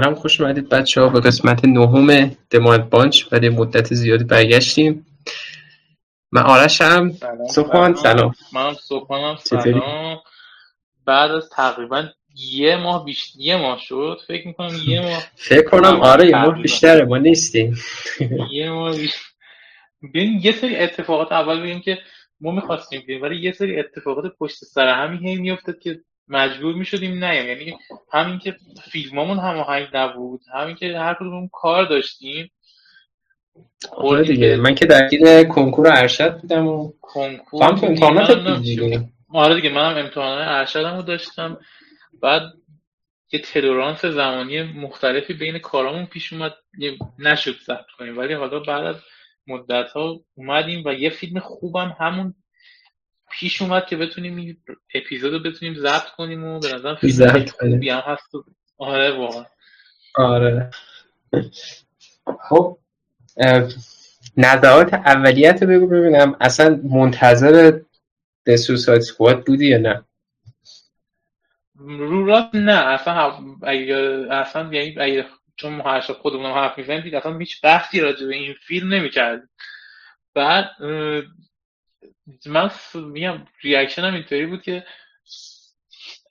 سلام خوش اومدید بچه ها به قسمت نهم دماند بانچ بعد مدت زیادی برگشتیم. من آرشم صبحان سلام منم صبحانم سلام. بعد از تقریبا یه ماه بیشتر یه ماه شد فکر می‌کنم یه ماه. فکر کنم آره یه ماه بیشتره ما نیستیم. یه ماه بیشتر یه سری اتفاقات اول بگیم که ما می‌خواستیم بیم ولی یه سری اتفاقات پشت سر همین هی میافتاد که مجبور می‌شدیم نه یعنی همین که فیلمامون هماهنگ نبود همین که هر کدوم کار داشتیم. آره دیگه. من که درگیر کنکور ارشد بودم و کنکور هم تو امتحانات آره دیگه منم امتحانات ارشدمو داشتم. بعد یه تلورانس زمانی مختلفی بین کارامون پیش اومد. نشد ضبط کنیم. ولی حالا بعد از مدت ها اومدیم و یه فیلم خوبم همون پیش اومد که بتونیم این اپیزود رو بتونیم ضبط کنیم و به نظر فیلم خوبی هم هست آره واقعا. آره. خب نظرات اولیت بگو ببینم. اصلا منتظر Suicide Squad بودی یا نه؟ رو راست نه. اصلا اگه اصلا یعنی اگه چون ما هر خودمون حرف می‌زنیم اصلا هیچ بحثی راجع به این فیلم نمی‌کرد بعد من میگم ریاکشنم اینطوری بود که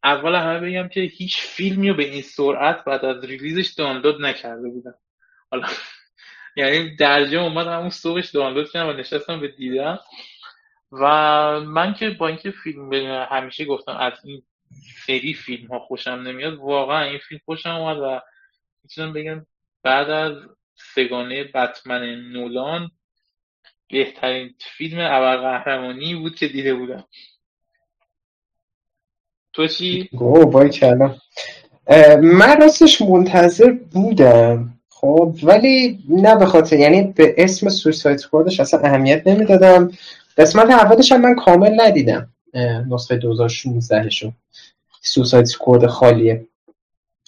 اول همه بگم که هیچ فیلمی رو به این سرعت بعد از ریلیزش دانلود نکرده بودم. حالا یعنی درجه اومد همون صبحش دانلود کردم و نشستم به دیدم. و من که با اینکه فیلم همیشه گفتم از این سری فیلم ها خوشم نمیاد واقعا این فیلم خوشم اومد و می‌تونم بگم بعد از سگانه بتمن نولان بهترین فیلم قهرمانی بود که دیده بودم. تو چی؟ گوه بای کلام من راستش منتظر بودم خب ولی نه به خاطر یعنی به اسم سویساید سکوادش اصلا اهمیت نمی‌دادم. قسمت اولش هم من کامل ندیدم. نسخه 2016 شو Suicide Squad خالیه.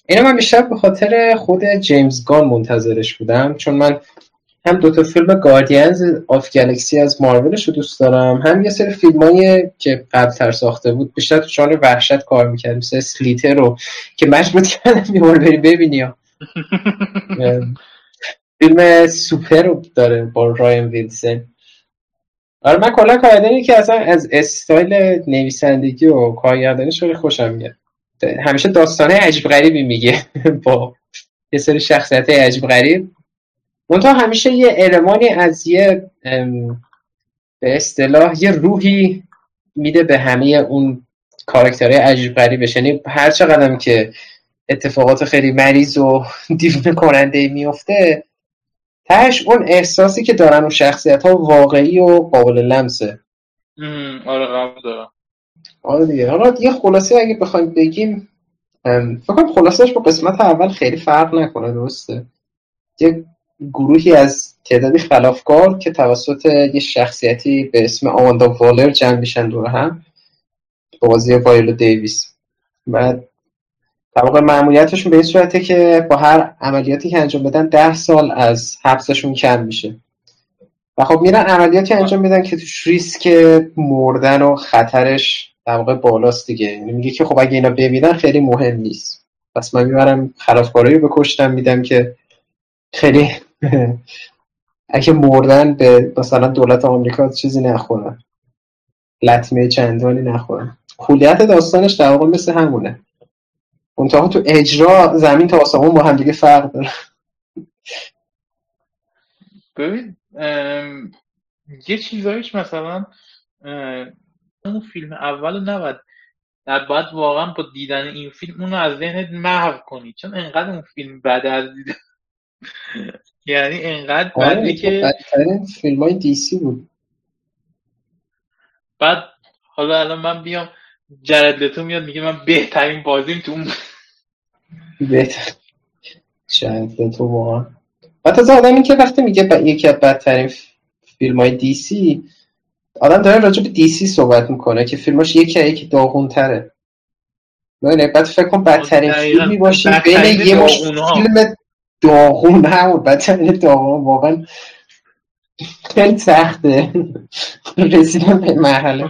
اینو من بیشتر به خاطر خود جیمز گان منتظرش بودم چون من هم دوتا فیلم Guardians of the Galaxy از مارولش رو دوست دارم. هم یه سری فیلمایی که قبلتر ساخته بود بیشتر تو ژانر وحشت کار می‌کرد مثل Slither رو که مجبور کردم یه بری ببینی. فیلم سوپر رو داره با رین ویلسن آره من کلا کارگردانی که اصلا از استایل نویسندگی و کارگردانیش خیلی خوشم میاد. همیشه داستانه عجیب غریبی میگه. با یه سری شخصیت عجیب غریب. منتها همیشه یه علمانی از یه به اصطلاح یه روحی میده به همه اون کارکترهای عجیب غریبش یعنی هر چقدر که اتفاقات خیلی مریض و دیوونه کننده میفته تهش اون احساسی که دارن اون شخصیت ها واقعی و قابل لمسه. آره قبول دارم. آره دیگه. حالا یه خلاصه اگه بخوایم بگیم فکر خلاصش با قسمت اول خیلی فرق نکنه درسته؟ یه گروهی از تعدادی خلافکار که توسط یه شخصیتی به اسم آماندا والر جمع میشن دور هم بازی وایلو دیویس. بعد طبق معمولیتشون به این صورته که با هر عملیاتی که انجام بدن ده سال از حبسشون کم میشه. و خب میرن عملیاتی انجام میدن که توش ریسک مردن و خطرش در واقع بالاست دیگه. یعنی میگه که خب اگه اینا ببینن خیلی مهم نیست. پس من می‌برم خلافکارایی بکشتم میدم که خیلی اگه مردن به مثلا دولت آمریکا چیزی نخورن. لطمه چندانی نخورن. کولیت داستانش در واقع مثل همونه. منتها تو اجرا زمین تا آسمون با هم دیگه فرق داره. ببین یه چیزایش مثلا اون فیلم اول نباید باید واقعا با دیدن این فیلم اونو از ذهنت محو کنی. چون انقدر اون فیلم بعد از دیدن. یعنی انقدر آره، بعدی که بدترین فیلم های دیسی بود. بعد حالا الان من بیام جرد لتو میاد میگه من بهترین بازیم تو بهتر جرد لتو واقعا. بعد از آدمی که وقتی میگه با یکی از بدترین فیلم های دیسی آدم داره راجع به دیسی صحبت می‌کنه که فیلماش یکی یکی داغون تره بعد فکر کن بدترین فیلمی باشه بین یه مش فیلم داغون همون بدترین داغون واقعا خیلی سخته. رسیدن به مرحله.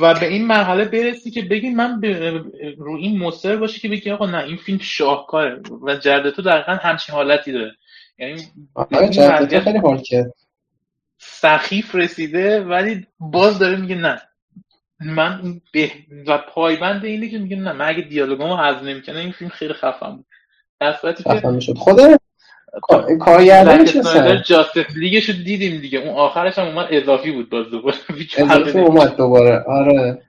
و به این مرحله برسی که بگی من رو این مصر باشه که بگی آقا نه این فیلم شاهکاره و جردتو دقیقا همچین حالتی داره. یعنی آره خیلی حال کرد. سخیف رسیده ولی باز داره میگه نه. من به و پایبند اینه که میگه نه من اگه دیالوگامو حذف نمی‌کنه این فیلم خیلی خفن بود. در صورتی که خود کارگردان جاستس لیگش رو دیدیم دیگه. اون آخرش هم اومد اضافی بود باز دوباره. اضافی اومد دوباره. آره.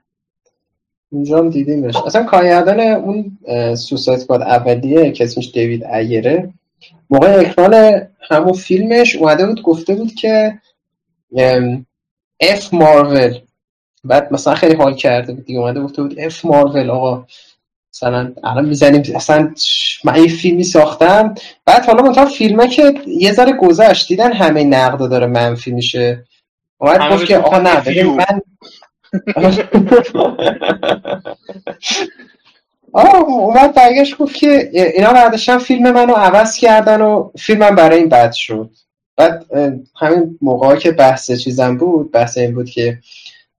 اونجا هم دیدیمش اصلا کارگردان اون سوسایت کاد اولیه که اسمش دیوید ایره موقع اکران همون فیلمش اومده بود گفته بود که اف مارول بعد مثلا خیلی حال کرده بود دیگه. اومده گفته بود اف مارول آقا. مثلا الان می‌زنیم اصلا من یه فیلمی ساختم. بعد حالا مثلا فیلمه که یه ذره گذشت. دیدن همه نقد داره منفی میشه اومد گفت که آقا نه من آه اومد برگشت گفت که اینا برداشتن فیلم منو عوض کردن و فیلمم برای این بد شد. بعد همین موقع که بحث چیزم بود بحث این بود که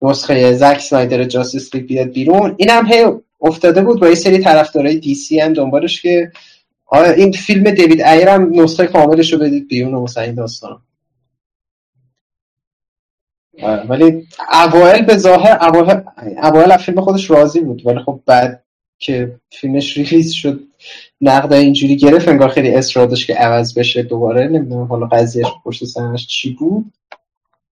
نسخه زک سنایدر جاستس لیگ بیاد بیرون اینم هی افتاده بود با یه سری طرفدارای دی سی هم دنبالش که آره این فیلم دیوید ایر هم نسخه کاملش رو بدید بیرون و مثلا این داستان. آره، ولی اوائل به ظاهر اوائل فیلم خودش راضی بود ولی خب بعد که فیلمش release شد نقد اینجوری گرفت انگار خیلی اصرار که عوض بشه دوباره نمی‌دونم حالا قضیهش پشت سرش چی بود.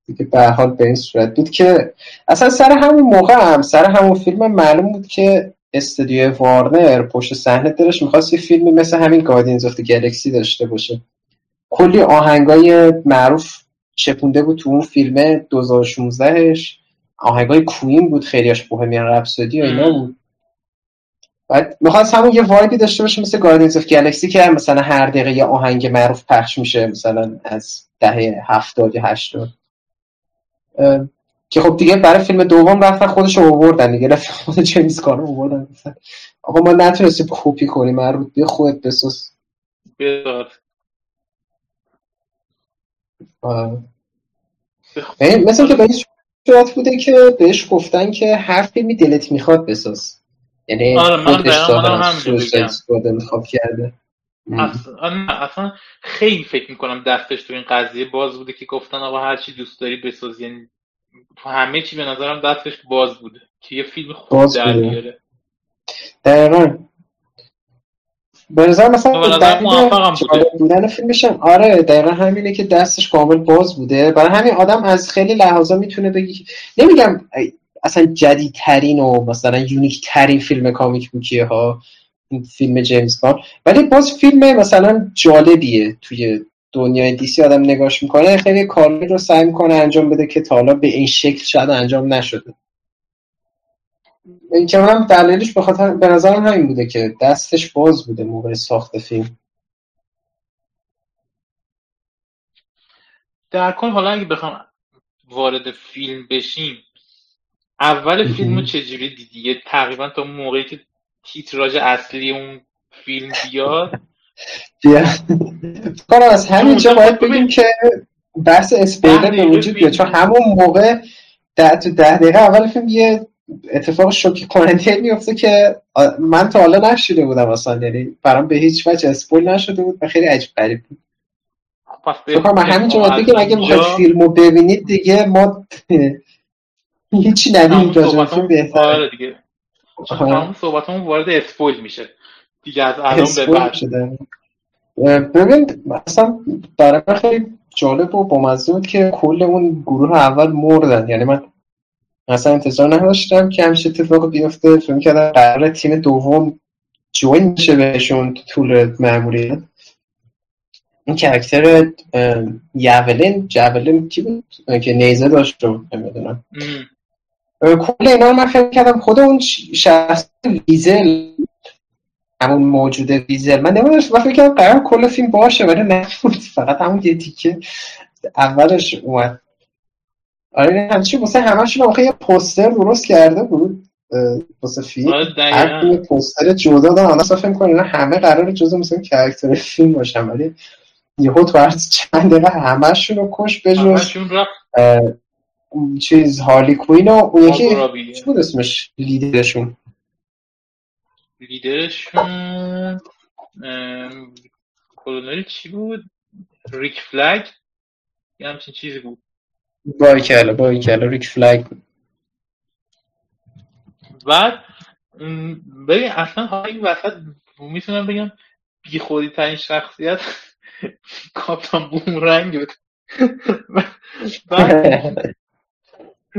دیگه به حال به این صورت بود که اصلا سر همون موقع هم سر همون فیلم معلوم بود که استودیو وارنر پشت صحنه دلش می‌خواست یه فیلمی مثل همین Guardians of the Galaxy داشته باشه. کلی آهنگای معروف چپونده بود تو اون فیلم 2016ش آهنگای Queen بود خیلیاش Bohemian Rhapsody و اینا بود. بعد می‌خواست همون یه vibe ی داشته باشه مثل Guardians of the Galaxy که مثلا هر دقیقه یه آهنگ معروف پخش میشه مثلا از دهه هفتاد یا هشتاد. که خب دیگه برای فیلم دوم رفتن خودش رو آوردن دیگه رفت خود جیمز گانو آوردن. آقا ما نتونستیم کپی کنیم مربوط بیا خودت بساز. مثل که به این صورت بوده که بهش گفتن که هر فیلمی دلت می‌خواد بساز. یعنی آره خودش دادن می‌خواد کرده. اصلا, اصلا خیلی فکر می‌کنم دستش تو این قضیه باز بوده که گفتن آقا هر چی دوست داری بساز یعنی تو همه چی به نظرم دستش باز بوده که یه فیلم خوب در بیاره. دقیقا. به نظر مثلا بودن فیلمش آره دقیقا همینه که دستش کامل باز بوده. برای همین آدم از خیلی لحاظا می‌تونه بگی نمیگم اصلا جدیدترین و مثلا یونیک ترین فیلم کامیک بوکیه ها. فیلم جیمز بان. ولی باز فیلم مثلا جالبیه توی دنیای دیسی آدم نگاش می‌کنه. خیلی کاری رو سعی می‌کنه انجام بده که تا حالا به این شکل شاید انجام نشده. این که هم دلیلش به خاطر به نظرم همین بوده که دستش باز بوده موقع ساخت فیلم. در کل حالا اگه بخوام وارد فیلم بشیم اول فیلم رو چجوری دیدی؟ تقریبا تا موقعی که تیتراژ اصلی اون فیلم بیاد. بیا. کنم از همینجا باید بگیم که بحث اسپیلر به وجود بیاد چون همون موقع ده تو ده دقیقه اول فیلم یه اتفاق شوکی کننده میفته که من تا حالا نشیده بودم اصلا. یعنی برام به هیچ وجه اسپویل نشده بود و خیلی عجب غریب بود. فکر من همینجا باید بگیم اگه می‌خواید فیلمو ببینید دیگه ما هیچی ندیم راجع فیلم بهتره. آره دیگه. تمام صحبتمون وارد اسپویل میشه. دیگه از الان به ببین مثلا برای من خیلی جالب و بامزه بود که کل اون گروه اول مردن. یعنی من مثلا انتظار نداشتم که همیشه اتفاق بیفته. فکر کردم قرار تیم دوم جوین بشه بهشون طول معمولیت این کرکتر یاولین جاولین کی بود؟ که نیزه داشت رو نمی‌دونم. کل اینا من فکر کردم. خود اون شخص ویزل همون موجود ویزل. من نمی‌دونم من فکر کردم قرار کل فیلم باشه ولی نه فقط همون یه تیکه اولش اومد. آره همچی واسه همشون آخه یه پوستر درست کرده بود واسه فیلم. آره، هر پوستر جدا دارن. اصلا فکر کنه همه قرار جزء مثلا کرکتر فیلم باشن ولی یهو تو هر چند دقیقه همشون رو کش بجوز چیز هارلی کوین و اون یکی چی بود اسمش؟ لیدرشون. لیدرشون کلونل چی بود؟ ریک فلگ یه همچین چیزی بود. بایکل بایکل ریک فلگ بود بعد ببین اصلا حالا این وسط می‌تونم بگم بی خودی ترین شخصیت کاپتان بومرنگ بود.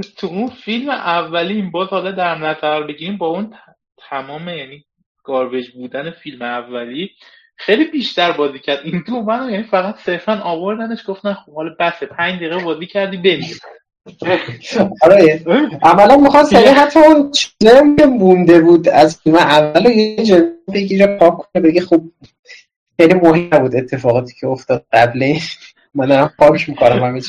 تو اون فیلم اولین باز حالا در نظر بگیریم با اون تمام یعنی گاربیج بودن فیلم اولی خیلی بیشتر بازی کرد. این دو منو یعنی فقط صرفا آوردنش گفتن خب حالا بسه پنج دقیقه بازی کردی بمیر آره عملا می‌خواست یعنی حتی اون چیزی که مونده بود از فیلم اول یه جلو بگیره پاک کنه بگه خب خیلی مهم بود اتفاقاتی که افتاد قبل من دارم پاکش می‌کنم همه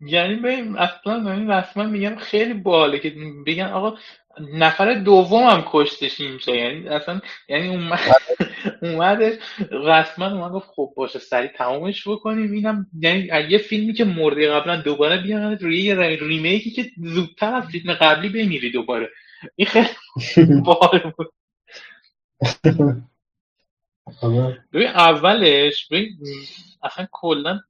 یعنی ببین اصلا یعنی رسما میگم خیلی باله که بگن آقا نفر دوم هم کشتش اینجا. یعنی اصلا یعنی اومد اومدش رسما اومد گفت خب باشه سریع تمامش بکنیم. اینم یعنی یه فیلمی که مرده قبلا دوباره بیان روی یه ریمیکی که زودتر از فیلم قبلی بمیری دوباره. این خیلی بال بود ببین اولش ببین اصلا کلا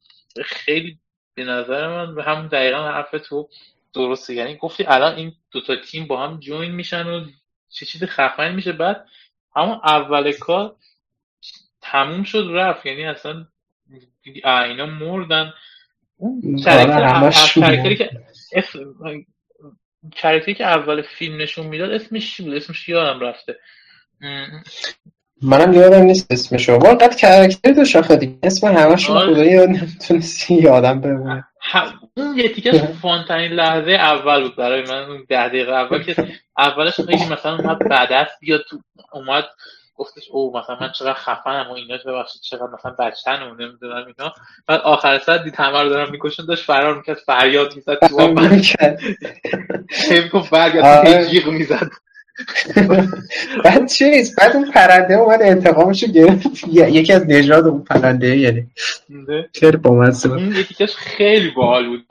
خیلی به نظر من به همون دقیقا حرف تو درسته. یعنی گفتی الان این دوتا تیم با هم جوین میشن و چه چیز خفن میشه. بعد همون اول کار تموم شد رفت. یعنی اصلا اینا مردن. اون کرکتری که کرکتری که اول فیلم نشون می‌داد اسمش چی بود؟ اسمش یادم رفته. منم یادم نیست اسمشو. واقعا کرکتر داشت آخه دیگه. اسم همشون آره. خدایی نتونستی یادم بمونه اون یه تیکش فانترین لحظه اول بود برای من اون ده دقیقه اول که اولش خیلی مثلا اومد بعد است بیاد تو اومد گفتش او مثلا من چقدر خفنم و اینا ببخشید چقدر مثلا بچن و نمی‌دونم اینا. بعد آخر ساعت دید همه رو دارم می‌کشن داشت فرار می‌کرد فریاد می‌زد تو آب. خیلی گفت برگرد جیغ می‌زد. بعد چیز؟ بعد اون پرنده اومد انتقامشو گرفت. یکی از نژاد اون پرنده یعنی خیلی بامزه بود یکیش خیلی باحال بود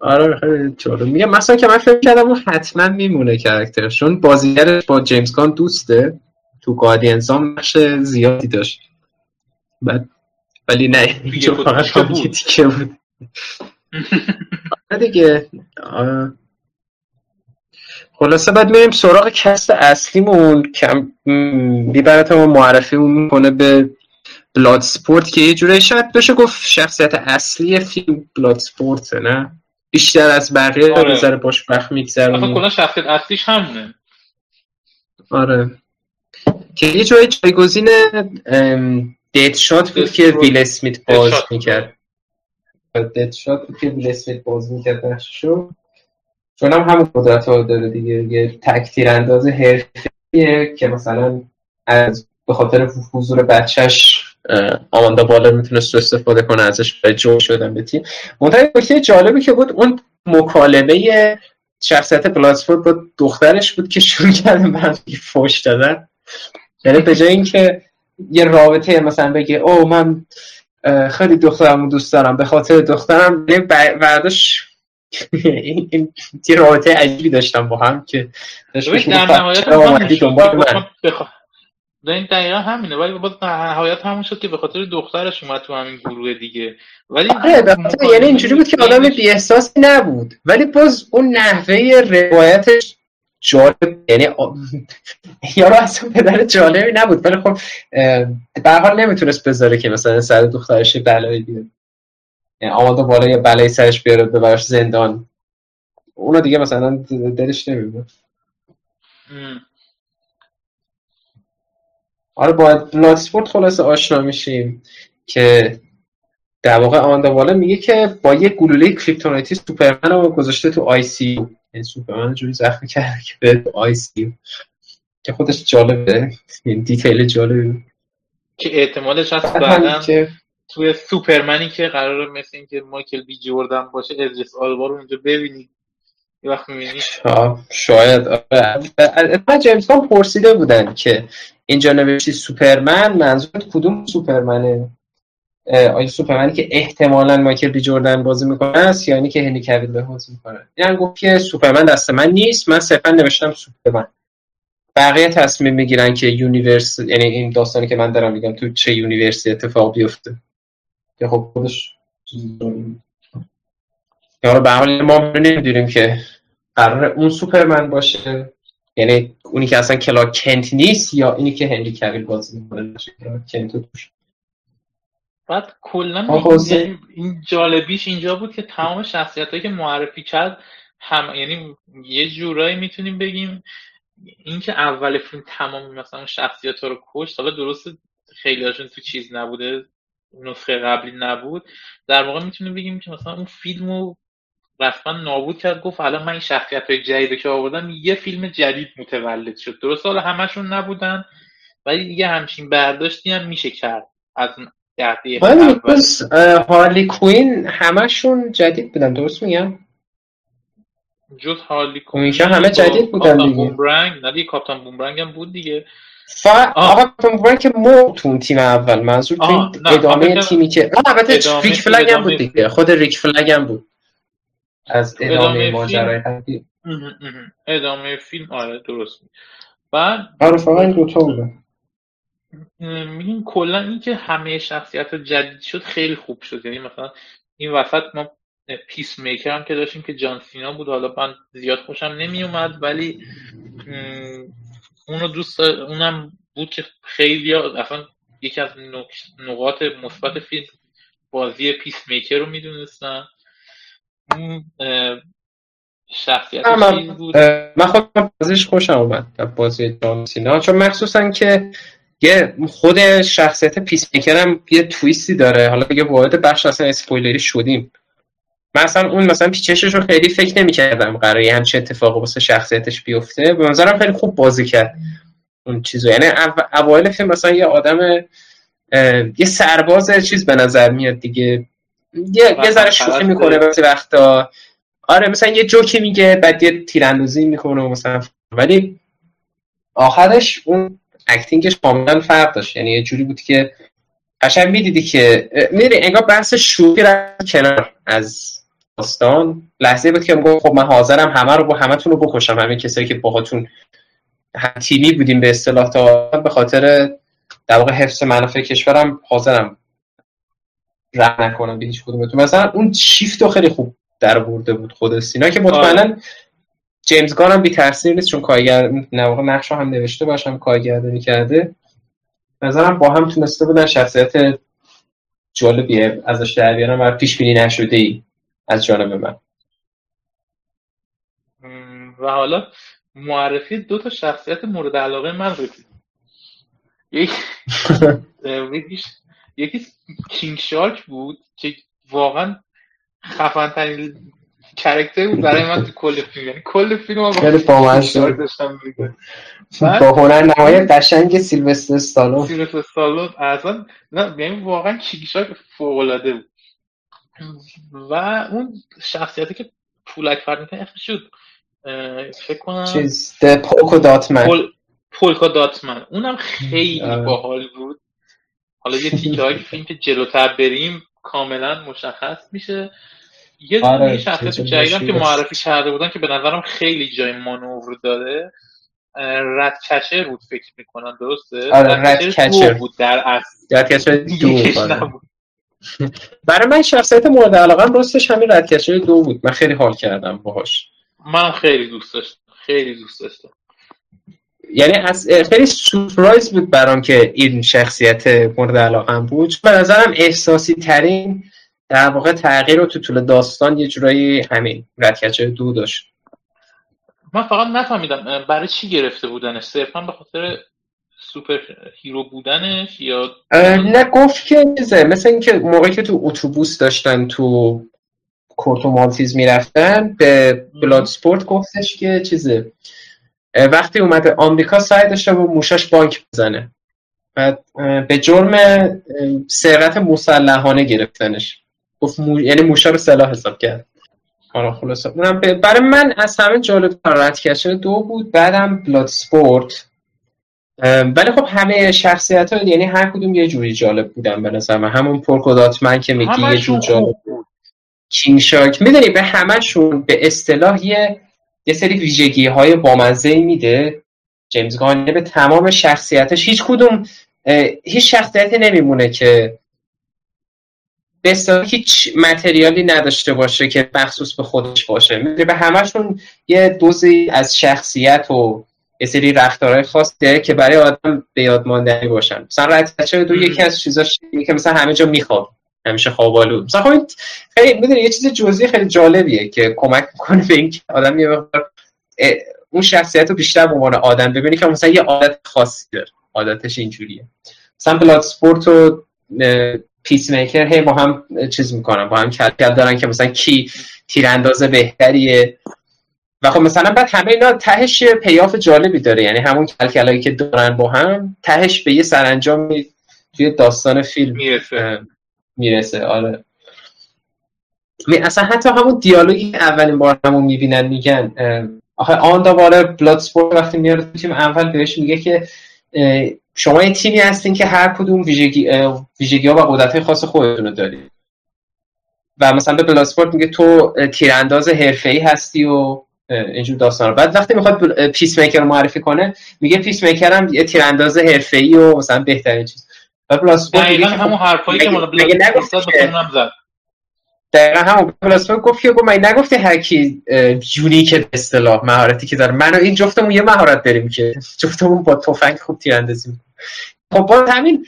آره خیلی جالب. میگم مثلا که من فکر کردم اون حتما میمونه کرکترش چون بازیگرش با جیمز کان دوسته. تو گاردینز هم نقش زیادی داشت. بعد ولی نه اینجا فقط بود. آره دیگه. خلاصه بعد میریم سراغ cast اصلیمون که بیبرتمون معرفیمون می‌کنه به Bloodsport که یه جوری شاید بشه گفت شخصیت اصلی فیلم Bloodsport نه؟ بیشتر از بقیه آره. بذاره باش وقت اصلا کلا شخصیت اصلیش همونه. آره. که یه جای جایگزین Deadshot بود که ویل اسمیت بازی می‌کرد. دیت شات بود که ویل اسمیت باز می‌کرد نششو چون هم همون قدرت ها داره دیگه. یه تکتیر انداز حرفیه که مثلا از به خاطر حضور بچهش آماندا بالا می‌تونست استفاده کنه ازش برای جو شدن به تیم. منتها نکته جالبی که بود اون مکالمه شخصیت بلاسفورد با دخترش بود که شروع کردن به فوش دادن. یعنی به جای اینکه یه رابطه مثلا بگه او من خیلی دخترمو دوست دارم به خاطر دخترم. برداشت این یه رابطه عجیبی داشتم با هم که در نهایت این دقیقا همینه ولی باز نهایت همون شد که به خاطر دخترش اومد تو همین گروه دیگه. ولی آره یعنی اینجوری بود که آدم بی احساسی نبود. ولی باز اون نحوه روایتش جالب یعنی یارو اصلا پدر جالبی نبود. ولی خب به حال نمی‌تونست بذاره که مثلا سر دخترش بلایی بیاد. آماده بالا یا بلایی سرش بیاره ببرش زندان. اونو دیگه مثلا دلش نمیده آره باید Bloodsport خلاصه آشنا میشیم که در واقع آماندا والر میگه که با یه گلوله kryptonite ی سوپرمن رو گذاشته تو ICU یعنی سوپرمن جوری زخمی کرده که به ICU که خودش جالبه. این detail جالبه که احتمالش هست بعدا توی سوپرمنی که قرار مثل این که مایکل بی جوردن باشه ادریس البا رو اونجا ببینید یه وقت می‌بینی شاید آره. جیمز پرسیده بودن که اینجا نوشتی سوپرمن منظورت کدوم سوپرمنه؟ آیا سوپرمنی که احتمالا مایکل بی جوردن بازی می‌کنه است یا که هنری کویل بازی می‌کنه؟ یعنی گفت که سوپرمن دست من نیست من صرفا نوشتم سوپرمن. بقیه تصمیم می‌گیرن که universe یعنی این داستانی که من دارم میگم تو چه universe ی اتفاق بیفته. که خب خودش یا به حال ما نمی‌دونیم که قرار اون سوپرمن باشه. یعنی اونی که اصلا کلارک کنت نیست یا اینی که هنری کویل بازی می‌کنه کنت بعد کلا این, این جالبیش اینجا بود که تمام شخصیت هایی که معرفی کرد هم یعنی یه جورایی می‌تونیم بگیم اینکه اول فیلم تمام مثلا شخصیت ها رو کشت حالا درست خیلی هاشون تو چیز نبوده. نسخه قبلی نبود. در واقع می‌تونیم بگیم که مثلا اون فیلم رو رسما نابود کرد. گفت حالا من این شخصیت های جدید که آوردم یه فیلم جدید متولد شد. درست حالا همشون نبودن ولی دیگه همچین برداشتی هم میشه کرد از ولی هارلی کوین همشون جدید بودن. درست میگم؟ جز هارلی کوین همه جدید بودن دیگه. بومرنگ نه دیگه کاپتان بومرنگ هم بود دیگه. ف... آقا بومرنگ که مو تو تیم اول منظور تو ادامه تیمی که البته ریک فلگ هم بود دیگه خود ریک فلگ هم بود. از ادامه ماجرای ادامه فیلم آره درست. بعد آره فقط این دوتا بودن میگیم کلا اینکه همه شخصیت جدید شد خیلی خوب شد. یعنی مثلا این وسط ما Peacemaker هم که داشتیم که جان سینا بود. حالا من زیاد خوشم نمی اومد ولی اونو دوست اونم بود که خیلی اصلا یکی از نقاط مثبت فیلم بازی Peacemaker رو می‌دونستن. شخصیت من, بود؟ من خودم بازیش خوشم اومد بازی جان سینا. چون مخصوصا که یه خود شخصیت پیس هم یه تویستی داره. حالا دیگه وارد بخش اصلا اسپویلری شدیم. مثلا اون مثلا پیچشش رو خیلی فکر نمی‌کردم قراره همچه اتفاقی واسه شخصیتش بیفته. به نظرم خیلی خوب بازی کرد اون چیزو. یعنی اوایل فیلم مثلا یه آدم یه سرباز چیز به نظر میاد دیگه. یه یه ذره شوخی می‌کنه وقتی وقتا. آره مثلا یه جوکی میگه بعد یه تیراندازی می‌کنه مثلا ولی آخرش اون اکتینگش کاملا فرق داشت. یعنی یه جوری بود که قشنگ می‌دیدی که می‌دونی انگار بحث شوخی رفت کنار از داستان. لحظه بود که می‌گفت خب من حاضرم همه رو با همتون رو بکشم. همه کسایی که باهاتون تیمی بودیم به اصطلاح تا به خاطر در واقع حفظ منافع کشورم حاضرم راه نکنم به هیچ کدومتون. مثلا اون شیفت رو خیلی خوب در برده بود خود سینا که مطمئنا جیمز گان هم بی تاثیر نیست چون کارگر نواقع نقش هم نوشته باشم کارگردانی کرده نظرم با هم تونسته بودن شخصیت جالبی ازش در بیارن و پیش بینی نشده ای از جانب من. و حالا معرفی دو تا شخصیت مورد علاقه من رسید یکی یکی کینگ شارک بود که واقعا خفن ترین کرکتر بود برای من تو کل فیلم. یعنی کل فیلم با خیلی داشتم با هنر نمای قشنگ سیلوستر استالون. سیلوستر استالون اصلا نه یعنی واقعا کیکشاک فوق العاده بود. و اون شخصیتی که پولک فرد می‌کنه شد فکر کنم چیز پولکو داتمن. پول... پولکو داتمن. اونم خیلی. باحال بود. حالا یه تیکه های فیلم که جلوتر بریم کاملا مشخص میشه. یه آره شخصیت جدیدم که معرفی کرده بودن که به نظرم خیلی جای مانور داره رد کچر بود فکر می‌کنن درسته؟ آره رد کچر بود در اصل. رد کچر دو. برای من شخصیت مورد علاقه راستش همین رد کچر دو بود. من خیلی حال کردم باهاش. من خیلی دوست داشتم. خیلی دوست داشتم. یعنی از خیلی surprise بود برام که این شخصیت مورد علاقه بود. به نظرم احساسی ترین در واقع تغییر رو تو طول داستان یه جورایی همین Ratcatcher دو داشت. من فقط نفهمیدم برای چی گرفته بودنش؟ صرفا به خاطر superhero بودنش یا نه گفت که چیزه. مثل اینکه موقعی که تو اتوبوس داشتن تو کورتو مالتیز می‌رفتن به بلاد سپورت گفتش که چیزه. وقتی اومده آمریکا سعی داشته با موشاش بانک بزنه. بعد به جرم سرقت مسلحانه گرفتنش. گفت مو... یعنی موشا رو سلاح حساب کرد. آره خلاصه. اونم برای من از همه جالب رد دو بود بعدم بلاد سپورت. ولی خب همه شخصیت ها یعنی هر کدوم یه جوری جالب بودن به نظر من. همون پرکوداتمن که میگی یه جور جالب بود. کینگ شارک. می‌دونی به همشون به اصطلاح یه یه سری ویژگی های بامزه میده. جیمز گان به تمام شخصیتش. هیچ کدوم هیچ شخصیتی نمیمونه که به هیچ متریالی نداشته باشه که مخصوص به خودش باشه. به همشون یه دوزی از شخصیت و یه سری رفتارهای خاص داره که برای آدم به یاد ماندنی باشن. مثلا رد دو یکی از چیزاش که مثلا همه جا می‌خواد همیشه خوابالو مثلا خب خیلی می‌دونی یه چیز جزئی خیلی جالبیه که کمک می‌کنه به اینکه آدم یه اون شخصیت رو بیشتر به عنوان آدم ببینی که مثلا یه عادت خاصی داره. عادتش اینجوریه. مثلا Bloodsport و Peacemaker هی با هم چیز می‌کنن با هم کل دارن که مثلا کی تیرانداز بهتریه. و خب مثلا بعد همه اینا تهش payoff جالبی داره. یعنی همون کلکلایی که دارن با هم تهش به یه سرانجام توی داستان فیلم می‌رسه. می‌رسه. آره. اصلا حتی همون دیالوگی اولین بار همون می‌بینن میگن آخه آن دوباره بلاد وقتی میاره تو تیم اول بهش میگه که شما یه تیمی هستین که هر کدوم ویژگی ویژگی ها و قدرت خاص خودتون رو دارید. و مثلا به بلاسپورت میگه تو تیرانداز حرفه‌ای هستی و اینجور داستان بعد وقتی می‌خواد پیس میکر رو معرفی کنه میگه Peacemaker هم یه تیرانداز حرفه‌ای و مثلا بهترین چیز. و Bloodsport میگه همون حرفایی که مال زد؟ دقیقا همون پلاسما گفت که من نگفتی هر کی unique به اصطلاح مهارتی که داره. من و این جفتمون یه مهارت داریم که جفتمون با تفنگ خوب تیراندازی خب با همین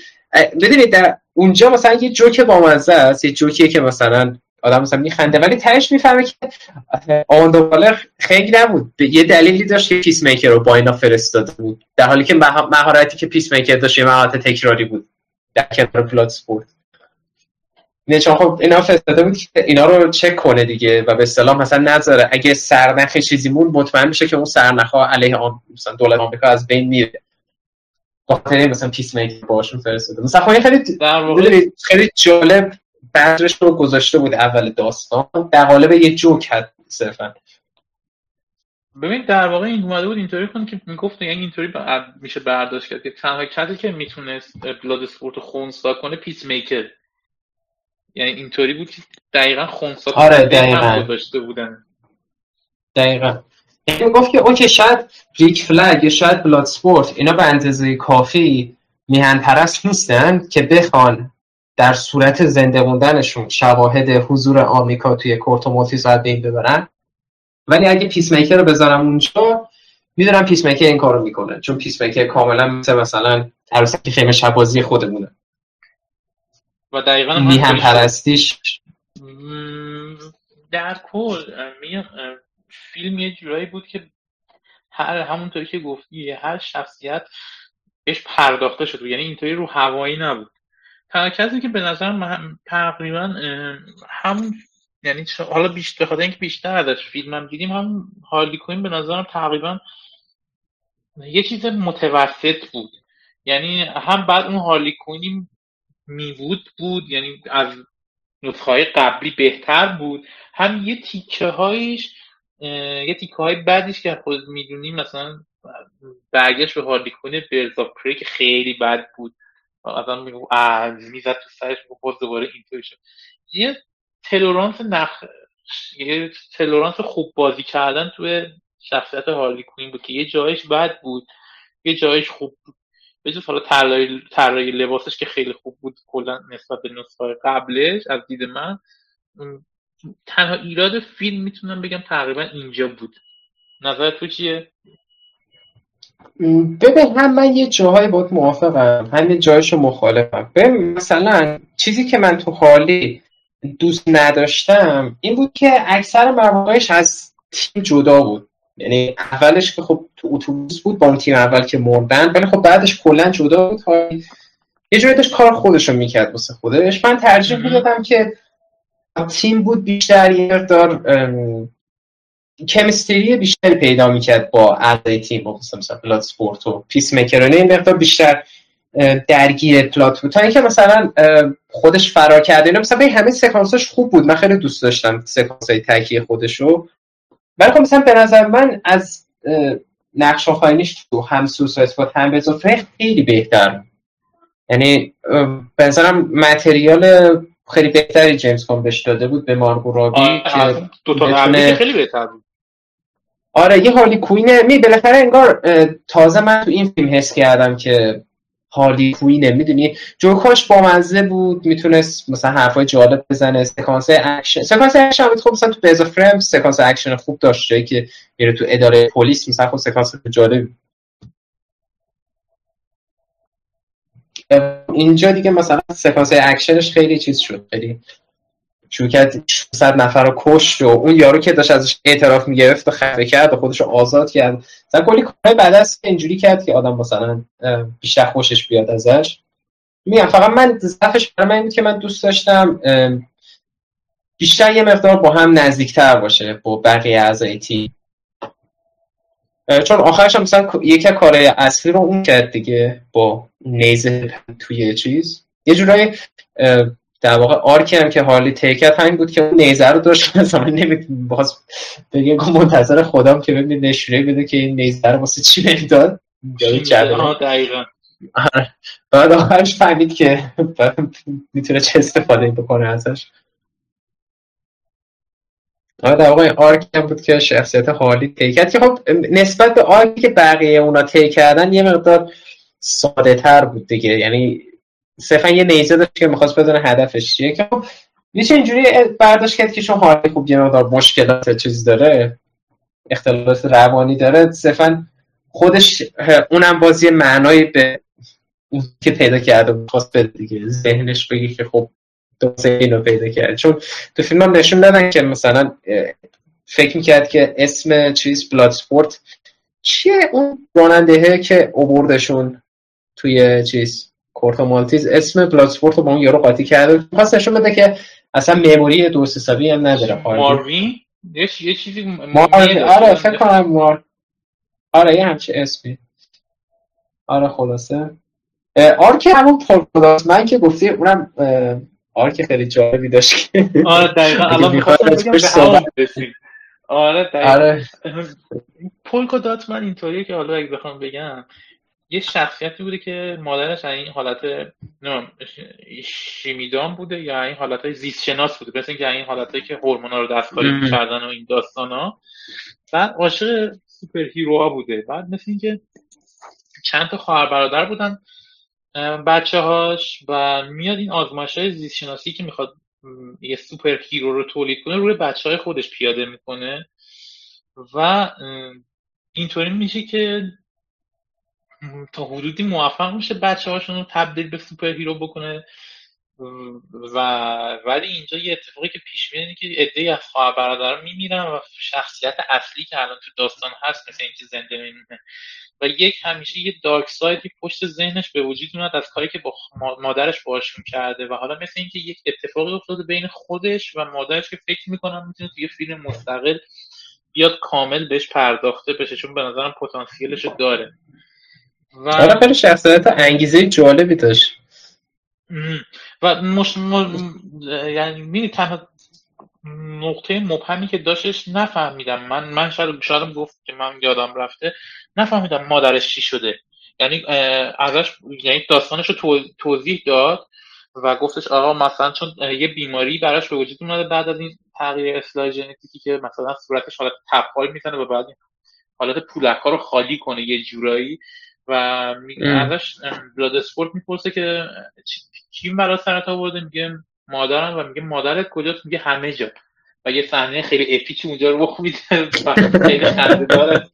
ببینید در اونجا مثلا یه جوک بامزه است یه جوکیه که مثلا آدم مثلا میخنده. ولی تهش می‌فهمه که آن خیلی نبود. یه دلیلی داشت که Peacemaker رو با اینا فرستاده بود. در حالی که مهارتی که Peacemaker داشت یه مهارت تکراری بود. در کنار Bloodsport. نه چون خب اینا فرستاده بود که اینا رو چک کنه دیگه و به اصطلاح مثلا نذاره. اگه سرنخ چیزی مون مطمئن میشه که اون سرنخ ها علیه آن مثلا دولت آمریکا از بین میره. خاطر مثلا Peacemaker باشون فرستاده. مثلا خب خیلی خیلی جالب بذرش رو گذاشته بود اول داستان در قالب یه جوک هست صرفا. ببین در واقع این اومده بود اینطوری کن که می‌گفت یعنی اینطوری میشه برداشت کرد که تنها کسی که می‌تونست بلاد سپورت خونسا کنه Peacemaker یعنی اینطوری بود که دقیقا خونسا آره دقیقا. داشته بودن. دقیقا. یعنی گفت که اوکی شاید Rick Flag یا شاید Bloodsport اینا به اندازه کافی میهن پرست نیستن که بخوان در صورت زنده موندنشون شواهد حضور آمریکا توی Corto Maltese بین ببرن. ولی اگه Peacemaker رو بذارم اونجا می‌دونم Peacemaker این کارو می‌کنه چون Peacemaker کاملا مثل مثلا عروسک خیمه شب‌بازی خودمونه. و دقیقا میهن پرستیش در کل فیلم یه جورایی بود که هر همونطوری که گفتی هر شخصیت بهش پرداخته شد. یعنی اینطوری رو هوایی نبود. کسی که به نظر من تقریبا همون یعنی حالا بیشتر بخاطر اینکه بیشتر ازش فیلم هم دیدیم هم هارلی کوین به نظرم تقریبا یه چیز متوسط بود. یعنی هم بعد اون هارلی کوینی میوود بود یعنی از نسخه قبلی بهتر بود. هم یه تیکه هایش یه تیکه های بعدیش که خود می‌دونیم مثلا برگشت به هارلی کوین برزا که خیلی بد بود. مثلا میگو می‌زد تو سرش باز دوباره اینطوری شد. یه تلورانس نخ یه تلورانس خوب بازی کردن توی شخصیت هارلی کوین بود که یه جایش بد بود یه جایش خوب بود. به جز حالا طراحی لباسش که خیلی خوب بود کلا نسبت به نسخه قبلش از دید من تنها ایراد فیلم می‌تونم بگم تقریبا اینجا بود. نظر تو چیه؟ ببین هم من یه جاهای باید موافقم هم یه جایشو مخالفم. ببین مثلا چیزی که من تو حالی دوست نداشتم این بود که اکثر مواقعش از تیم جدا بود. یعنی اولش که خب تو اتوبوس بود با اون تیم اول که مردن ولی خب بعدش کلا جدا بود. یه جایی داشت کار خودش رو می‌کرد واسه خودش. من ترجیح می‌دادم که تیم بود بیشتر یه مقدار کمیستری بیشتری پیدا می‌کرد با اعضای تیم مثلا مثلا پلات سپورت و پیس میکرانه این مقدار بیشتر درگیر پلات بود. تا اینکه مثلا خودش فرار کرده. اینا مثلا همه سکانساش خوب بود. من خیلی دوست داشتم سکانس های تکیه خودشو. ولی خب مثلا به نظر من از نقش آفرینیش تو هم سوسایت با هم خیلی بهتر یعنی به نظرم متریال خیلی بهتری James Gunn بهش داده بود به Margot Robbie که دو تا خیلی بهتر بود. آره یه Harley Quinn ه. می بالاخره انگار تازه من تو این فیلم حس کردم که Harley Quinn ه. می‌دونی؟ جوکاش با مزه بود می‌تونست مثلا حرفای جالب بزنه. سکانس اکشن سکانس اکشن خب مثلا تو Birds of Prey هم سکانس اکشن خوب داشت. جایی که میره تو اداره پلیس مثلا خب سکانس جالب. اینجا دیگه مثلا سکانس اکشنش خیلی چیز شد. خیلی کرد 600 نفر رو کشت و اون یارو که داشت ازش اعتراف می‌گرفت و خفه کرد و خودش رو آزاد کرد. مثلا کلی کارهای بعد از اینجوری کرد که آدم مثلا بیشتر خوشش بیاد ازش. میگم فقط من ضعفش برای من که من دوست داشتم بیشتر یه مقدار با هم نزدیکتر باشه با بقیه اعضای تیم. چون آخرش هم مثلا یکی کارهای اصلی رو اون کرد دیگه با نیزه توی چیز. یه جورایی در واقع arc ی هم که Harley طی کرد همین بود که اون نیزه رو داشت. مثلا نمی‌تونم باز بگم که منتظر بودم که ببینید نشونه بده که این نیزه رو واسه چی دقیقا. آره. بعد آخرش فهمید که می‌تونه چه استفاده بکنه ازش. آره در واقع arc هم بود که شخصیت Harley طی کرد که خب نسبت به arc ی که بقیه اونا طی کردن یه مقدار ساده تر بود دیگه. یعنی صرفا یه نیزه داشت که می‌خواست بدونه هدفش چیه. که خب میشه اینجوری برداشت کرد که چون حالی خوب یه مقدار مشکلات چیز داره اختلالات روانی داره صرفا خودش اونم بازی معنایی به اون که پیدا کرده می‌خواست بده دیگه ذهنش بگی که خب دوست اینو پیدا کرد. چون تو فیلم هم نشون دادن که مثلا فکر می‌کرد که اسم چیز بلاد سپورت چیه؟ اون راننده که آوردشون توی چیز Corto Maltese اسم Bloodsport رو با اون یارو قاطی کرده. خواست نشون بده که اصلا memory درست حسابی هم نداره. ماروین؟ یه چیزی ماروین آره فکر کنم مار آره یه همچه اسمی. آره خلاصه. arc همون Polka-Dot Man که گفتی اونم arc خیلی جالبی داشت آره دقیقا. الان می‌خواستم بگم به آره دقیقا. آره. Polka-Dot Man اینطوریه که حالا اگه بخوام بگم. یه شخصیتی بوده که مادرش این حالت شیمیدان بوده یا این حالت های زیست شناس بوده. مثل اینکه این حالت که هورمونا رو دستکاری کردن و این داستان ها بعد عاشق superhero بوده. بعد مثل اینکه چند تا خواهر برادر بودن بچه هاش و میاد این آزمایش های زیست شناسی که می‌خواد یه superhero رو تولید کنه روی بچه های خودش پیاده می‌کنه. و اینطوری میشه که تا حدودی موفق میشه بچه هاشون رو تبدیل به superhero بکنه و ولی اینجا یه اتفاقی که پیش میاد که عده از خواهر برادر میمیرن و شخصیت اصلی که الان تو داستان هست مثل اینکه زنده میمونه و یک همیشه یه dark side ی پشت ذهنش به وجود اومد از کاری که با مادرش باشون کرده. و حالا مثل اینکه یک اتفاقی افتاده بین خودش و مادرش که فکر می‌کنم می‌تونه توی فیلم مستقل بیاد کامل بهش پرداخته بشه چون به نظرم پتانسیلش داره. و آره خیلی شخصیت انگیزه جالبی داشت. و مش... یعنی می‌دونی تنها نقطه مبهمی که داشتش نفهمیدم. من من شاید شاید گفت که من یادم رفته نفهمیدم مادرش چی شده. یعنی ازش یعنی داستانش رو توضیح داد و گفتش آقا مثلا چون یه بیماری براش به وجود اومده بعد از این تغییر اصلاح ژنتیکی که مثلا صورتش حالت تپال می‌زنه و بعد حالت پولک ها رو خالی کنه یه جورایی. و ازش بلاد اسپورت می‌پرسه که چی برای سرت آورده؟ میگه مادرم و میگه مادرت کجاست؟ میگه همه جا. و یه صحنه خیلی اپیکی اونجا رو میده خیلی خنده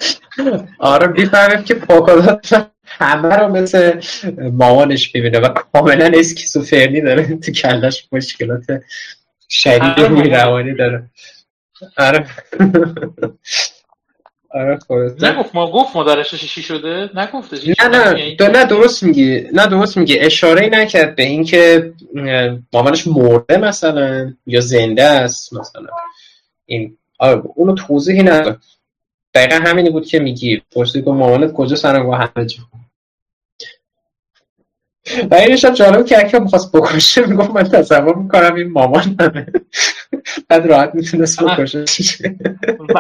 آره می‌فهمیم که پاکادات همه رو مثل مامانش می‌بینه و کاملا اسکیزوفرنی داره. تو کلش مشکلات شدید روی روانی داره. آره آره. نگفت ما گفت مادرش چی شده؟ نگفته نه نه دو نه درست میگی. نه درست میگی. اشاره نکرد به اینکه مامانش مرده مثلا یا زنده است مثلا. این آره اونو توضیحی نداد. دقیقا همینی بود که میگی. پرسید که مامانت کجا سرنگاه همه جا؟ و اینش هم جالب که اکرم می‌خواست بکشه می‌گفت من تصور می‌کنم این مامان همه. بعد راحت می‌تونست بکشه.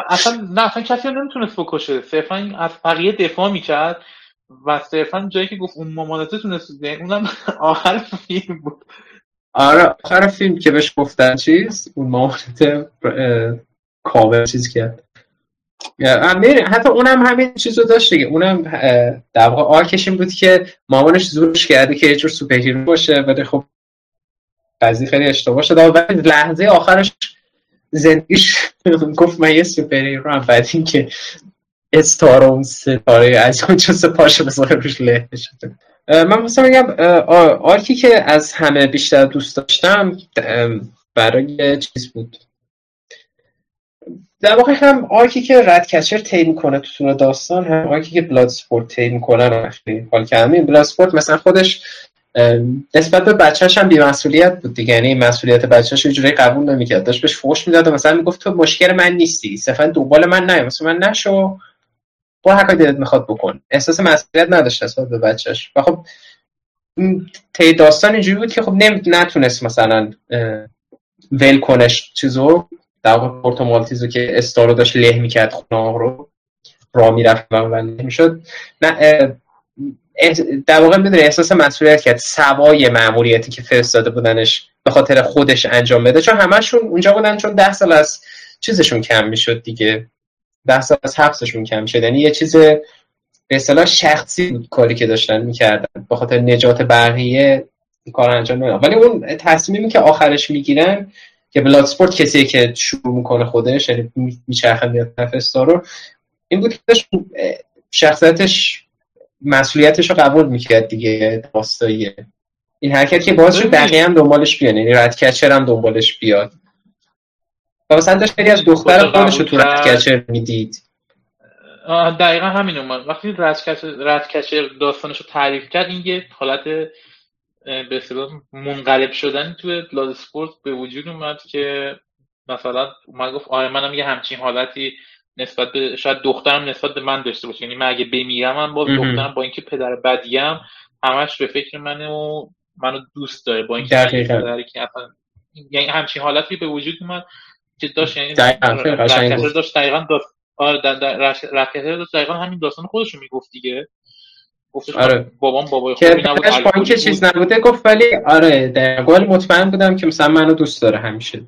اصلا نه اصلا کسی نمی‌تونست بکشه. صرفا از بقیه دفاع می‌کرد و صرفا جایی که گفت اون مامانته تونست اونم آخر فیلم بود. آره آخر فیلم که بهش گفتن چیز اون مامانته کامل چیز کرد. حتی اونم همین چیز رو داشت دیگه. اونم در واقع آرکش این بود که مامانش زورش کرده که یه جور سوپر هیرو باشه ولی خب قضیه خیلی اشتباه شده ولی لحظه آخرش زندگیش گفت من یه سوپر هیرو هم بعد اینکه استار اون ستاره از اونجا سپاش بذاره روش له شده. من مثلا میگم arc ی که از همه بیشتر دوست داشتم برای چیز بود. در واقع هم arc ی که Ratcatcher طی می‌کنه تو طول داستان هم arc ی که Bloodsport طی می‌کنه حال کردم Bloodsport مثلا خودش نسبت به بچهش هم بیمسئولیت بود دیگه. یعنی مسئولیت بچهش یه جوری قبول نمی‌کرد. داشت بهش فوش می‌داد و مثلا می‌گفت تو مشکل من نیستی. صرفا دنبال من نه مثلا من نشو. با هر کاری دلت می‌خواد بکن. احساس مسئولیت نداشت نسبت به بچهش و خب تی داستان اینجوری بود که خب نتونست مثلا ول کنش چیزو. در واقع پورتو مالتیزو که استارو داشت له می‌کرد خونه رو. را می‌رفت و می‌شد. نه در واقع می‌دونه احساس مسئولیت کرد. سوای معمولیتی که فرستاده بودنش به خاطر خودش انجام بده. چون همشون اونجا بودن چون ده سال از چیزشون کم می‌شد دیگه. ده سال از حبسشون کم شد یعنی یه چیز به اصطلاح شخصی بود کاری که داشتن می‌کردن. به خاطر نجات بقیه کار انجام ندادن ولی اون تصمیمی که آخرش می‌گیرن که بلاد سپورت کسی که شروع می‌کنه خودش یعنی میچرخه میاد رو این بود که شخصیتش مسئولیتش رو قبول می‌کرد دیگه راستاییه این حرکت که باعث شد بقیه هم دنبالش بیان یعنی رد کچر هم دنبالش بیاد. و مثلا داشت خیلی از دختر خودش رو تو رد کچر می‌دید. دقیقا همین اومد. وقتی رد کچر داستانش رو تعریف کرد این یه حالت به اصطلاح منقلب شدن توی لاد سپورت به وجود اومد که مثلا اومد گفت آره منم یه همچین حالتی نسبت به شاید دخترم نسبت به من داشته باشه. یعنی من اگه بمیرم من باز دخترم با اینکه پدر بدیم همش به فکر منو منو دوست داره. با اینکه پدری که اصلا یعنی همچین حالتی به وجود اومد که داشت یعنی داشت دقیقا داشت آره داشت دقیقا همین داستان خودش رو می‌گفت دیگه. گفتش آره. بابام بابای خوبی نبود اینکه چیز نبوده گفت ولی آره در مطمئن بودم که مثلا منو دوست داره همیشه.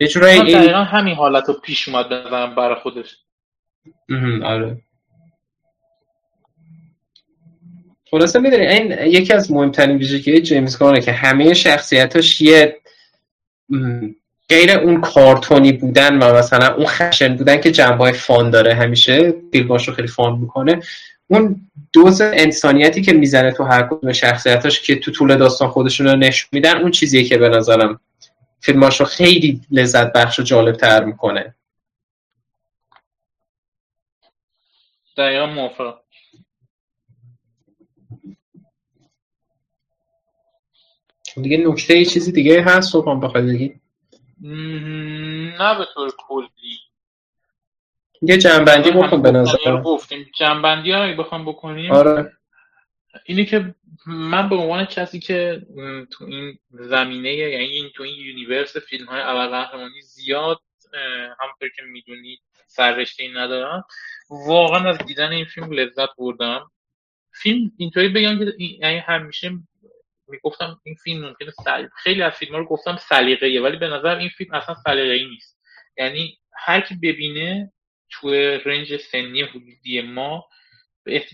یه جورایی این دقیقا همین حالت رو پیش اومد بزنم برای خودش. آره. خلاصه می‌دونی این یکی از مهمترین ویژگی جیمز گانه که همه شخصیتاش یه غیر اون کارتونی بودن و مثلا اون خشن بودن که جنبه فان داره همیشه فیلماش رو خیلی فان می‌کنه. اون دوز انسانیتی که می‌زنه تو هر کدوم شخصیتاش که تو طول داستان خودشون رو نشون میدن اون چیزیه که به نظرم فیلماش رو خیلی لذت بخش و جالب تر می‌کنه. دقیقا موافقم. دیگه نکته یه چیزی دیگه هست صبحان بخوای بگی؟ نه به طور کلی. یه جنبندی بکن به نظر. گفتیم. جنبندی ها بخوام بکنیم آره. اینی که من به عنوان کسی که تو این زمینه یعنی این تو این یونیورس فیلم های قهرمانی زیاد همونطور که می‌دونید سررشته این ندارم. واقعا از دیدن این فیلم لذت بردم. فیلم اینطوری بگم که یعنی همیشه می‌گفتم این فیلم ممکنه سل... خیلی از فیلم ها رو گفتم سلیقه‌ایه ولی به نظر این فیلم اصلا ای نیست. یعنی هر کی ببینه تو رنج سنی حدودی ما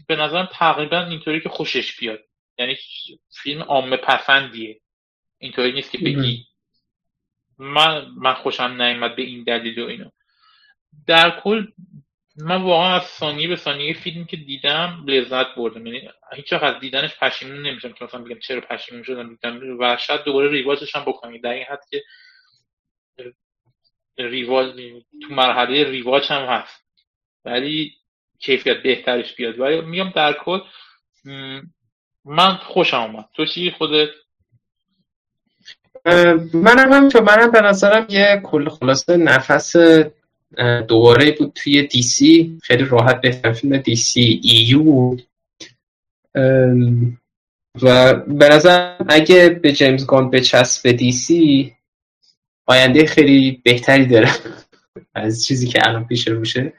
به نظرم تقریبا اینطوری که خوشش بیاد. یعنی فیلم عامه پسندیه اینطوری نیست که بگی من من خوشم نیامد به این دلیل و اینو در کل من واقعا از ثانیه به ثانیه فیلمی که دیدم لذت بردم. یعنی هیچ از دیدنش پشیمون نمیشم که مثلا بگم چرا پشیمون شدم دیدم و شاید دوباره ریواجش هم بکنم. در این حد که ریواج تو مرحله ریواج هم هست. ولی کیفیت بهترش بیاد. ولی میگم در کل من خوشم آمد تو چی خودت؟ منم هم تو منم به نظرم یه کل خلاصه نفس دوباره بود توی دی سی خیلی راحت بهتر فیلم دی سی ایو بود. و به نظر اگه به جیمز گان به دی سی آینده خیلی بهتری داره از چیزی که الان پیش رو میشه.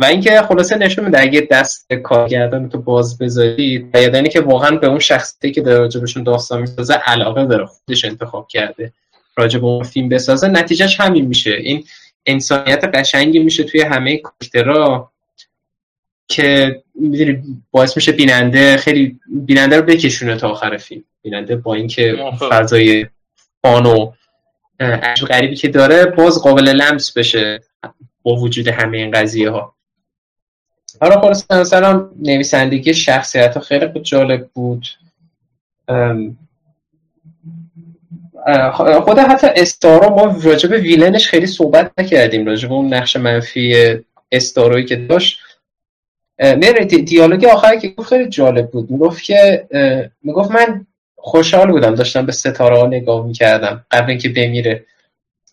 و اینکه خلاصه نشون میده اگه دست کارگردان تو باز بذاری یعنی که واقعا به اون شخصی که داره راجبشون داستان می‌سازه علاقه داره خودش انتخاب کرده راجب اون فیلم بسازه. نتیجهش همین میشه. این انسانیت قشنگی میشه توی همه کاراکترها که می‌دونی باعث میشه بیننده خیلی بیننده رو بکشونه تا آخر فیلم. بیننده با اینکه فضای فان و غریبی که داره باز قابل لمس بشه با وجود همه این قضیه ها حالا خلاص مثلا نویسندگی شخصیت ها خیلی جالب بود. خود حتی استارو ما راجب ویلنش خیلی صحبت نکردیم راجب اون نقش منفی استاروی که داشت. میره دیالوگ آخری که گفت خیلی جالب بود. می‌گفت که می‌گفت من خوشحال بودم داشتم به ستاره ها نگاه می‌کردم قبل اینکه بمیره.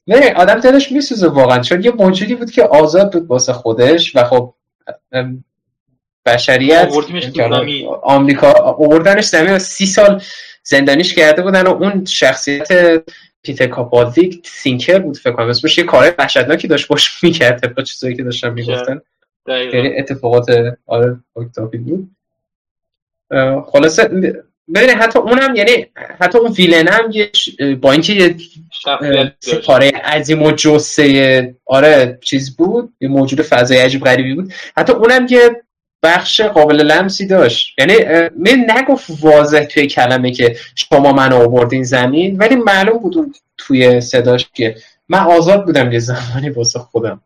میره آدم دلش میسوزه واقعا چون یه موجودی بود که آزاد بود واسه خودش و خب بشریت آمریکا آوردنش زمین. و سی سال زندانیش کرده بودن و اون شخصیت پیتر کاپالدیک سینکر بود فکر کنم. اسمش یه کار وحشتناکی داشت باش می‌کرد با چیزایی که داشتن می‌گفتن. اتفاقات آره بود. خلاصه ببینید حتی اونم یعنی حتی اون ویلن هم یه با اینکه یه ستاره عظیم و جسه آره چیز بود یه موجود فضای عجیب غریبی بود. حتی اونم یه بخش قابل لمسی داشت. یعنی من نگفت واضح توی کلمه که شما من آوردین زمین ولی معلوم بود توی صداش که من آزاد بودم یه زمانی واسه خودم.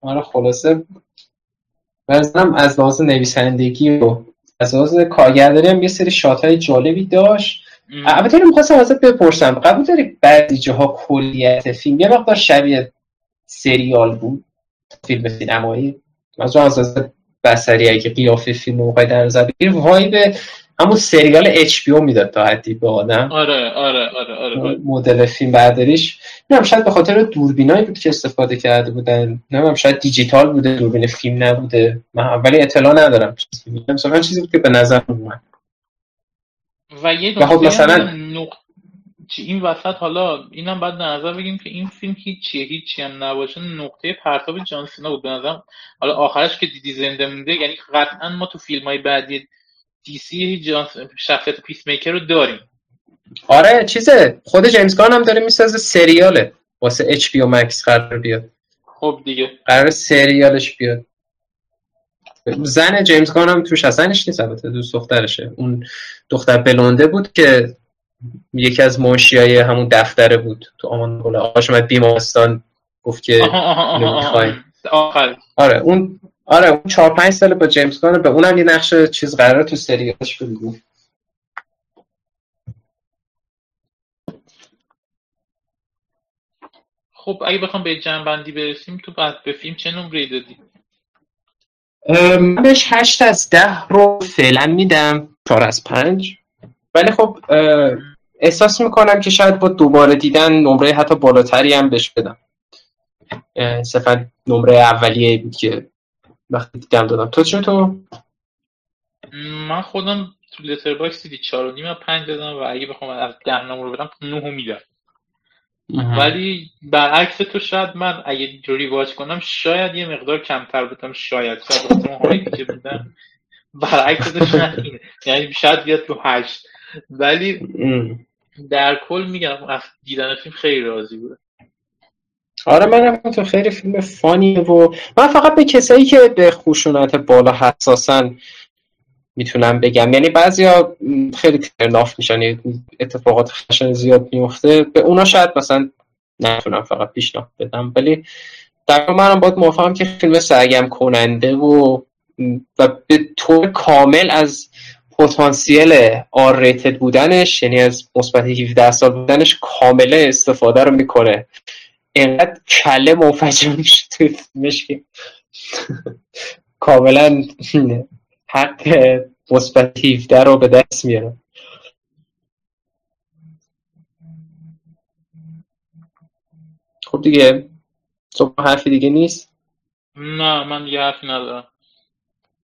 آره خلاصه. به نظرم از لحاظ نویسندگی و از لحاظ کارگردانی هم یه سری shot های جالبی داشت. البته اینو می‌خواستم ازت بپرسم. قبول داری بعضی جاها کلیت فیلم؟ یه مقدار شبیه سریال بود. فیلم سینمایی. از از بصری اگه قیافه فیلم رو در نظر بگیر به همون سریال HBO می‌داد تا حدی به آدم. آره آره آره آره. مدل فیلم برداریش نمی‌دونم شاید به خاطر دوربینایی بود که استفاده کرده بودن. نمی‌دونم شاید دیجیتال بوده دوربین فیلم نبوده. من ولی اطلاع ندارم. مثلا چیزی بود که به نظر اومد. و یه خب مثلا این وسط حالا اینم بعد نظر بگیم که این فیلم هیچیه هیچی هم نباشه. نقطه پرتاب جان سینا بود به نظرم. حالا آخرش که دیدی زنده مونده یعنی قطعا ما تو فیلم های بعدی دی سی شخصیت پیس میکر رو داریم. آره چیزه. خود جیمز گان هم داره می‌سازه سریاله. واسه اچ پی او مکس قرار بیاد. خب دیگه. قرار سریالش بیاد. زن جیمز گان هم توش زنش نیست البته دوست دخترشه. اون دختر بلونده بود که یکی از منشیای همون دفتره بود. تو آمان بولا آقاش اومد بیمارستان گفت که آره اون آره اون چهار پنج سال با جیمز گان به اونم یه نقش چیز قراره تو سریالش بگو. خب اگه بخوام به جمع‌بندی برسیم تو بعد به فیلم چه نمره دادی؟ من بهش هشت از ده رو فعلا میدم. چهار از پنج. ولی خب احساس می‌کنم که شاید با دوباره دیدن نمره حتی بالاتری هم بهش بدم. صرفا نمره اولیه بود که وقتی دیدم دادم. تو چطور؟ من خودم تو Letterboxd چهار و نیم پنج دادم و اگه بخوام از ده نمره بدم نه میدم. ولی برعکس تو شاید من اگه جوری واچ کنم شاید یه مقدار کمتر بدم شاید. شاید هایی که بودم. برعکس تو شاید یعنی شاید بیاد تو هشت. ولی در کل میگم از دیدن فیلم خیلی راضی بوده آره من تو خیلی فیلم فانیه و من فقط به کسایی که به خشونت بالا حساسن می‌تونم بگم. یعنی بعضیا خیلی ترناف میشن یعنی اتفاقات خشن زیاد میفته به اونا شاید مثلا نتونم فقط پیشنهاد بدم. ولی در منم باید موافقم که فیلم سرگم کننده و و به طور کامل از پتانسیل آر ریتد بودنش یعنی از مثبت 17 سال بودنش کامله استفاده رو می‌کنه. اینقدر کله منفجر میشه توی فیلمش که کاملا حق مثبت 17 رو به دست میاره. خب دیگه صبح حرفی دیگه نیست؟ نه من دیگه حرفی ندارم.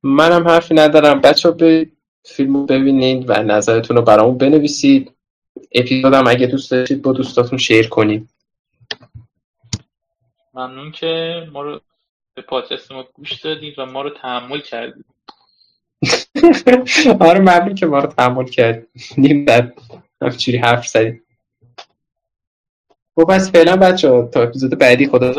منم حرفی ندارم. بچه به فیلم ببینید و نظرتون رو برامون بنویسید. اپیزودم اگه دوست داشتید با دوستاتون شیر کنید. ممنون که ما رو به پادکست ما گوش دادید و ما رو تحمل کردید آره ممنون که ما رو تحمل کردیم بعد همچوری حرف زدیم خب پس فعلا بچه تا اپیزود بعدی خدا